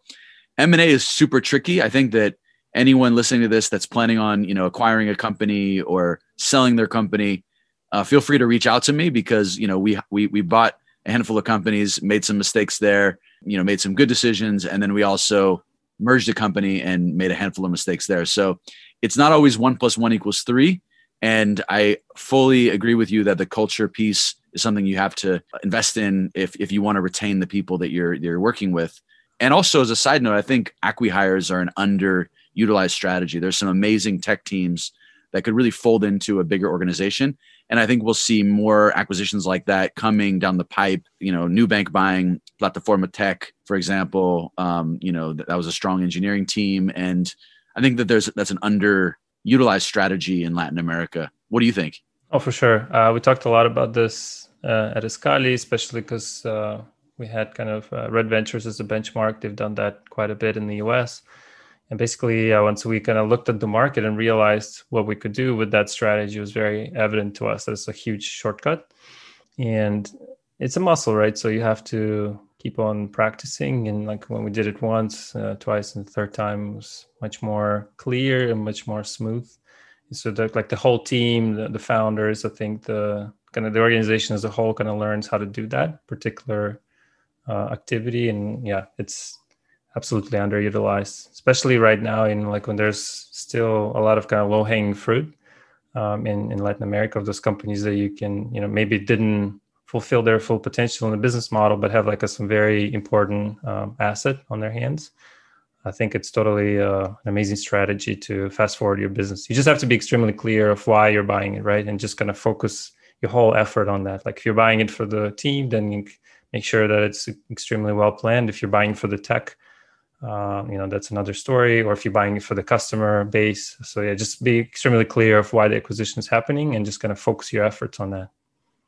M&A is super tricky. I think that anyone listening to this that's planning on, you know, acquiring a company or selling their company, uh, feel free to reach out to me because, you know, we we we bought a handful of companies, made some mistakes there, you know, made some good decisions and then we also merged a company and made a handful of mistakes there. So it's not always 1 plus 1 equals 3 and I fully agree with you that the culture piece is something you have to invest in if, if you want to retain the people that you're you're working with. And also as a side note, I think acqui-hires are an underutilized strategy. There's some amazing tech teams that could really fold into a bigger organization. And I think we'll see more acquisitions like that coming down the pipe. You know, Nubank buying Plataformatec, for example. Um, you know, that, that was a strong engineering team. And I think that there's that's an underutilized strategy in Latin America. What do you think? Oh, for sure. Uh, we talked a lot about this uh, at Escale, especially because uh, we had kind of uh, Red Ventures as a benchmark. They've done that quite a bit in the US. And basically, once we kind of looked at the market and realized what we could do with that strategy, was very evident to us it's a huge shortcut. And it's a muscle, right? So you have to keep on practicing. And like when we did it once, uh, twice, and the third time was much more clear and much more smooth so that like the whole team the, the, founders i think the kind of the organization as a whole kind of learns how to do that particular uh, activity and yeah it's absolutely underutilized especially right now in like when there's still a lot of kind of low hanging fruit um, in, in latin america of those companies that you can you know maybe didn't fulfill their full potential in the business model but have like a some very important um, asset on their hands I think it's totally uh, an amazing strategy to fast forward your business. You just have to be extremely clear of why you're buying it, right? And just kind of focus your whole effort on that. Like if you're buying it for the team, then make sure that it's extremely well planned. If you're buying for the tech, uh, you know that's another story. Or if you're buying it for the customer base, so yeah, just be extremely clear of why the acquisition is happening, and just kind of focus your efforts on that.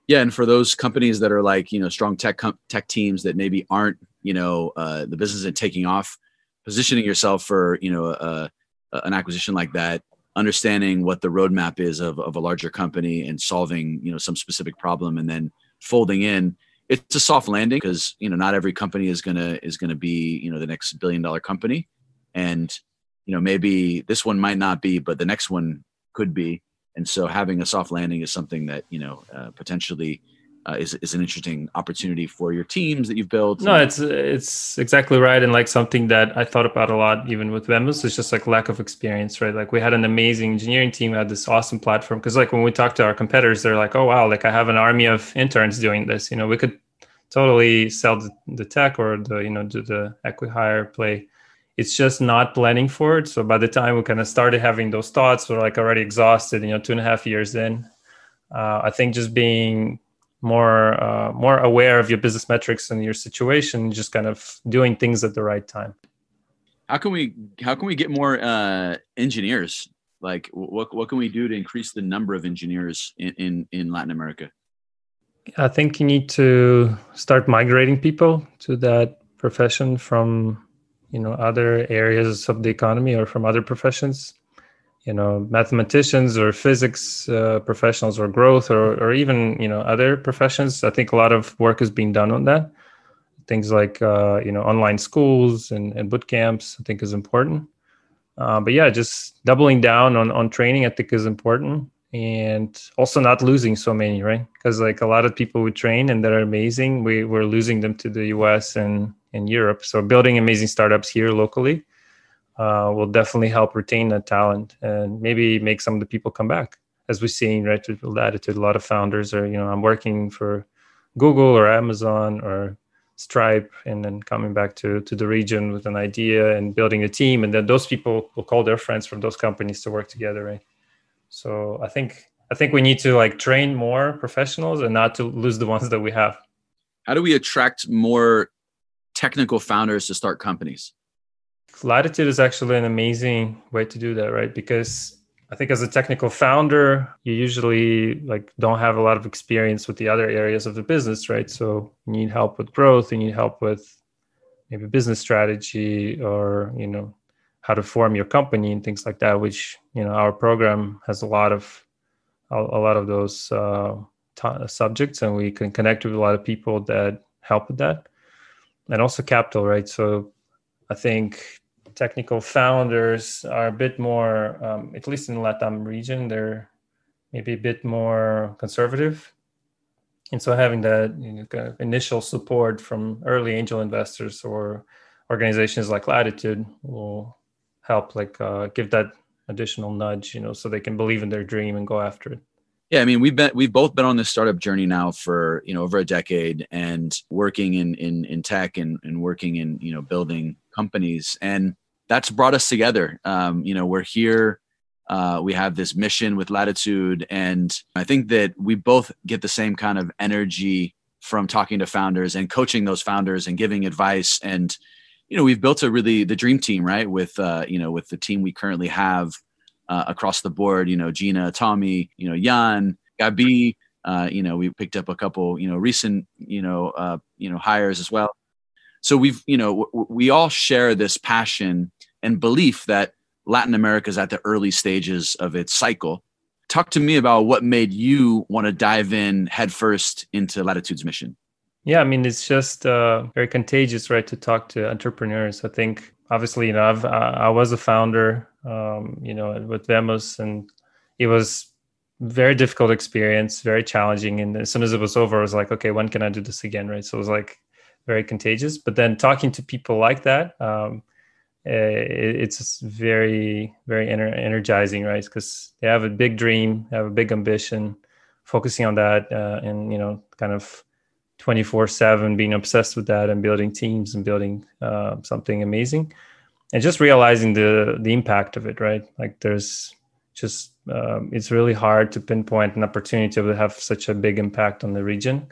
Yeah, and for those companies that are like you know strong tech com- tech teams that maybe aren't you know uh, the business isn't taking off positioning yourself for you know a, an acquisition like that understanding what the roadmap is of, of a larger company and solving you know some specific problem and then folding in it's a soft landing because you know not every company is gonna is gonna be you know the next billion dollar company. And you know maybe this one might not be but the next one could be. And so having a soft landing is something that you know uh, potentially uh, is is an interesting opportunity for your teams that you've built. No, it's it's exactly right, and like something that I thought about a lot, even with Vemos, is just like lack of experience, right? Like we had an amazing engineering team, we had this awesome platform. Because like when we talk to our competitors, they're like, "Oh wow, like I have an army of interns doing this." You know, we could totally sell the, the tech or the you know do the acqui-hire play it's just not planning for it. So by the time we kind of started having those thoughts, we're like already exhausted. You know, two and a half years in. Uh, I think just being more uh, more aware of your business metrics and your situation, just kind of doing things at the right time. How can we how can we get more uh, engineers? Like, what what can we do to increase the number of engineers in, in in Latin America? I think you need to start migrating people to that profession from you know other areas of the economy or from other professions you know mathematicians or physics uh, professionals or growth or, or even you know other professions. I think a lot of work is being done on that. Things like uh, you know online schools and, and boot camps i think is important. Uh, but yeah just doubling down on on training i think is important. And also not losing so many right? Because like a lot of people we train and that are amazing we we're losing them to the us and in Europe. So building amazing startups here locally uh, will definitely help retain that talent and maybe make some of the people come back. As we're seeing, right, with Latitude, a lot of founders are, you know, I'm working for Google or Amazon or Stripe, and then coming back to to the region with an idea and building a team, and then those people will call their friends from those companies to work together, right? So I think I think we need to like train more professionals and not to lose the ones that we have. How do we attract more technical founders to start companies? Latitude is actually an amazing way to do that, right? Because I think as a technical founder, you usually like don't have a lot of experience with the other areas of the business, right? So you need help with growth, you need help with maybe business strategy or, you know, how to form your company and things like that, which, you know, our program has a lot of a, a lot of those uh, t- subjects and we can connect with a lot of people that help with that and also capital, right? So I think technical founders are a bit more, um, at least in the Latam region, they're maybe a bit more conservative. And so having that you know, kind of initial support from early angel investors or organizations like Latitude will help like uh, give that additional nudge, you know, so they can believe in their dream and go after it. Yeah, I mean, we've been we've both been on this startup journey now for you know over a decade, and working in in in tech and and working in you know building companies, and that's brought us together. Um, you know, we're here. Uh, we have this mission with Latitude, and I think that we both get the same kind of energy from talking to founders and coaching those founders and giving advice. And you know, we've built a really the dream team, right? With uh, you know, with the team we currently have uh, across the board. You know, Gina, Tommy, you know, Jan, Gabi. Uh, you know, we picked up a couple, you know, recent, you know, uh, you know, hires as well. So we've, you know, w- we all share this passion and belief that Latin America is at the early stages of its cycle. Talk to me about what made you want to dive in headfirst into Latitude's mission. Yeah, I mean, it's just uh, very contagious, right, to talk to entrepreneurs. I think, obviously, you know, I've, I was a founder um, you know, with Vemos, and it was very difficult experience, very challenging. And as soon as it was over, I was like, okay, when can I do this again? Right. So it was like very contagious. But then talking to people like that, um, it's very, very ener- energizing, right? Because they have a big dream, have a big ambition, focusing on that, uh, and you know, kind of 24 7 being obsessed with that and building teams and building uh, something amazing and just realizing the the impact of it right like there's just um, it's really hard to pinpoint an opportunity to have such a big impact on the region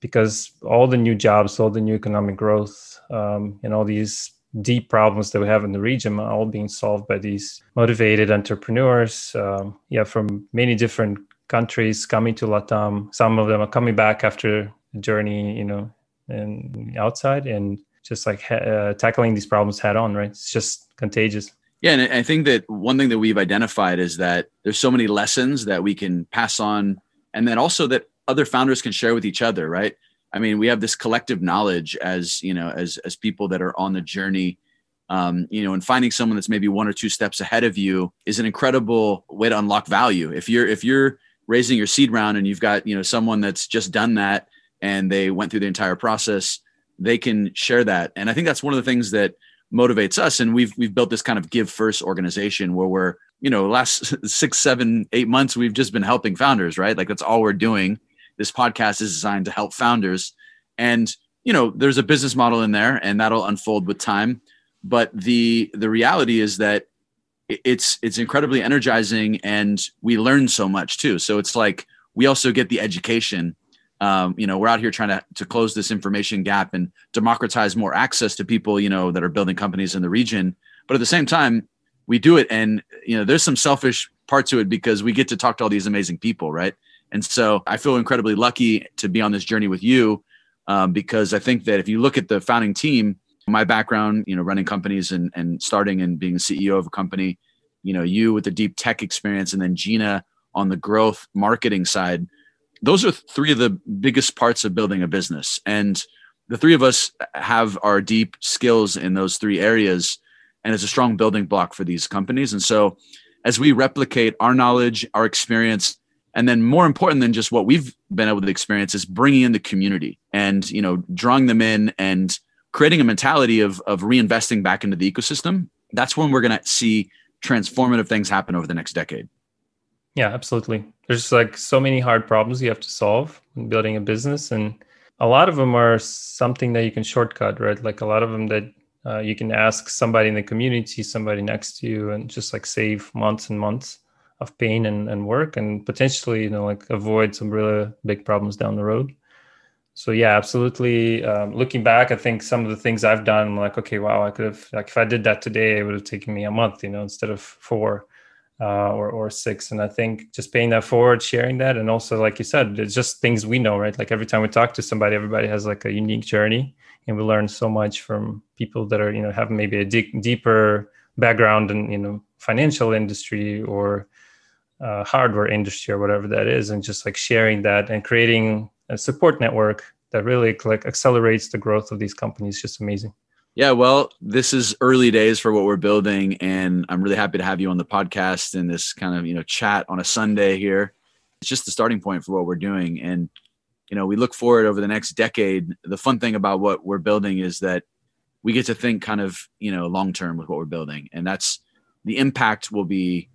because all the new jobs all the new economic growth um, and all these deep problems that we have in the region are all being solved by these motivated entrepreneurs um, yeah from many different countries coming to latam some of them are coming back after a journey you know and outside and just like uh, tackling these problems head on, right? It's just contagious. Yeah, and I think that one thing that we've identified is that there's so many lessons that we can pass on, and then also that other founders can share with each other, right? I mean, we have this collective knowledge as you know, as as people that are on the journey. Um, you know, and finding someone that's maybe one or two steps ahead of you is an incredible way to unlock value. If you're if you're raising your seed round and you've got you know someone that's just done that and they went through the entire process they can share that. And I think that's one of the things that motivates us. And we've we've built this kind of give first organization where we're, you know, last six, seven, eight months, we've just been helping founders, right? Like that's all we're doing. This podcast is designed to help founders. And, you know, there's a business model in there and that'll unfold with time. but the the reality is that it's it's incredibly energizing and we learn so much too so it's like we also get the education um, you know we're out here trying to to close this information gap and democratize more access to people you know that are building companies in the region but at the same time we do it and you know there's some selfish part to it because we get to talk to all these amazing people right and so i feel incredibly lucky to be on this journey with you um, because i think that if you look at the founding team my background you know running companies and, and starting and being ceo of a company you know you with the deep tech experience and then gina on the growth marketing side those are three of the biggest parts of building a business. And the three of us have our deep skills in those three areas. And it's a strong building block for these companies. And so as we replicate our knowledge, our experience, and then more important than just what we've been able to experience is bringing in the community and, you know, drawing them in and creating a mentality of, of reinvesting back into the ecosystem. That's when we're going to see transformative things happen over the next decade. Yeah, absolutely. There's like so many hard problems you have to solve in building a business, and a lot of them are something that you can shortcut, right? Like a lot of them that uh, you can ask somebody in the community, somebody next to you, and just like save months and months of pain and, and work, and potentially, you know, like avoid some really big problems down the road. So yeah, absolutely. Um, looking back, I think some of the things I've done, I'm like, okay, wow, I could have like if I did that today, it would have taken me a month, you know, instead of four uh, or or six. And I think just paying that forward, sharing that, and also like you said, it's just things we know, right? Like every time we talk to somebody, everybody has like a unique journey, and we learn so much from people that are you know have maybe a deep, deeper background in you know financial industry or uh, hardware industry or whatever that is, and just like sharing that and creating a support network that really like accelerates the growth of these companies. Just amazing. Yeah, well, this is early days for what we're building, and I'm really happy to have you on the podcast and this kind of you know chat on a Sunday here. It's just the starting point for what we're doing, and you know we look forward over the next decade. The fun thing about what we're building is that we get to think kind of you know long term with what we're building, and that's the impact will be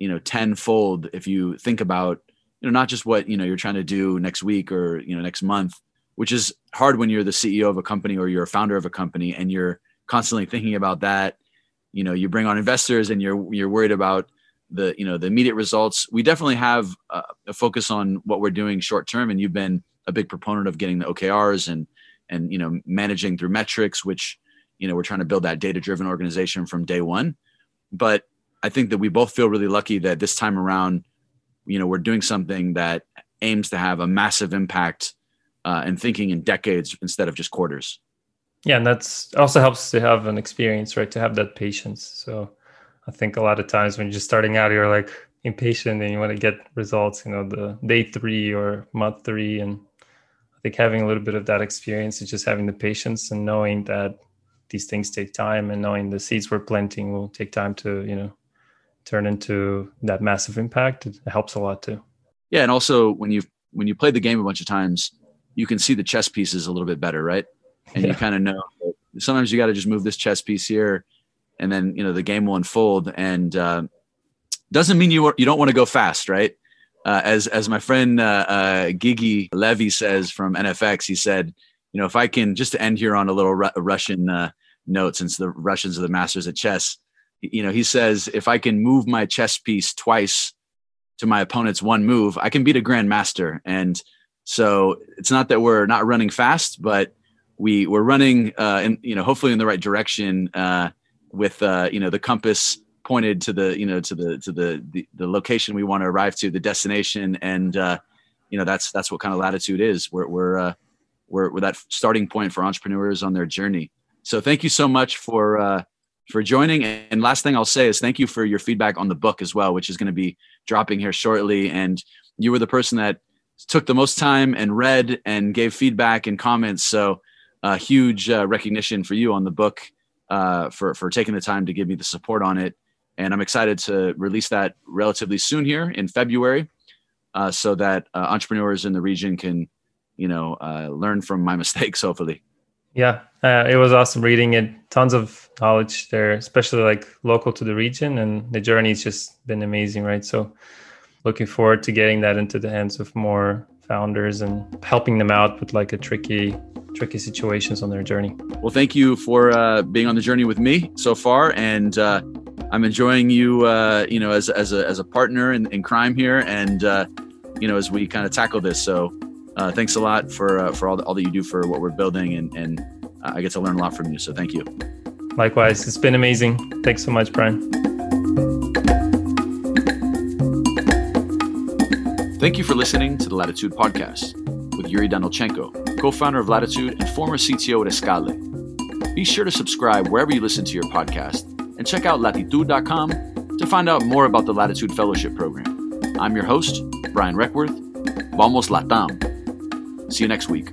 you know tenfold if you think about you know not just what you know you're trying to do next week or you know next month which is hard when you're the CEO of a company or you're a founder of a company and you're constantly thinking about that. You know, you bring on investors and you're you're worried about the you know the immediate results. We definitely have a, a focus on what we're doing short term, and you've been a big proponent of getting the OKRs and and you know managing through metrics, which you know we're trying to build that data driven organization from day one. But I think that we both feel really lucky that this time around, you know, we're doing something that aims to have a massive impact uh, and thinking in decades instead of just quarters. Yeah, and that's also helps to have an experience, right? To have that patience. So I think a lot of times when you're just starting out, you're like impatient and you want to get results, you know, the day three or month three. And I think having a little bit of that experience is just having the patience and knowing that these things take time and knowing the seeds we're planting will take time to, you know, turn into that massive impact. It helps a lot too. Yeah. And also when you when you play the game a bunch of times, you can see the chess pieces a little bit better, right? And yeah. you kind of know sometimes you got to just move this chess piece here, and then you know the game will unfold. And uh, doesn't mean you you don't want to go fast, right? Uh, as as my friend uh, uh, Gigi Levy says from NFX, he said, you know, if I can just to end here on a little Ru- Russian uh, note, since the Russians are the masters at chess, you know, he says if I can move my chess piece twice to my opponent's one move, I can beat a grandmaster. And so it's not that we're not running fast, but we we're running, uh, in, you know, hopefully in the right direction uh, with uh, you know the compass pointed to the you know to the to the the, the location we want to arrive to, the destination, and uh, you know that's that's what kind of latitude is. We're we're uh, we're, we're that starting point for entrepreneurs on their journey. So thank you so much for uh, for joining. And last thing I'll say is thank you for your feedback on the book as well, which is going to be dropping here shortly. And you were the person that took the most time and read and gave feedback and comments. So, uh, huge uh, recognition for you on the book uh, for for taking the time to give me the support on it. And I'm excited to release that relatively soon here in February, uh, so that uh, entrepreneurs in the region can, you know, uh, learn from my mistakes. Hopefully. Yeah, it was awesome reading it. Tons of knowledge there, especially like local to the region, and the journey's just been amazing, right? So looking forward to getting that into the hands of more founders and helping them out with like a tricky tricky situations on their journey. Well, thank you for uh, being on the journey with me so far, and uh, I'm enjoying you, uh, you know, as as a as a partner in, in crime here, and uh, you know, as we kind of tackle this. So, uh, thanks a lot for uh, for all, the, all that you do for what we're building, and and I get to learn a lot from you. So, thank you. Likewise, it's been amazing. Thanks so much, Brian. Thank you for listening to the Latitude Podcast with Yuri Danilchenko, co founder of Latitude and former CTO at Escale. Be sure to subscribe wherever you listen to your podcast and check out latitude.com to find out more about the Latitude Fellowship Program. I'm your host, Brian Requarth. Vamos Latam. See you next week.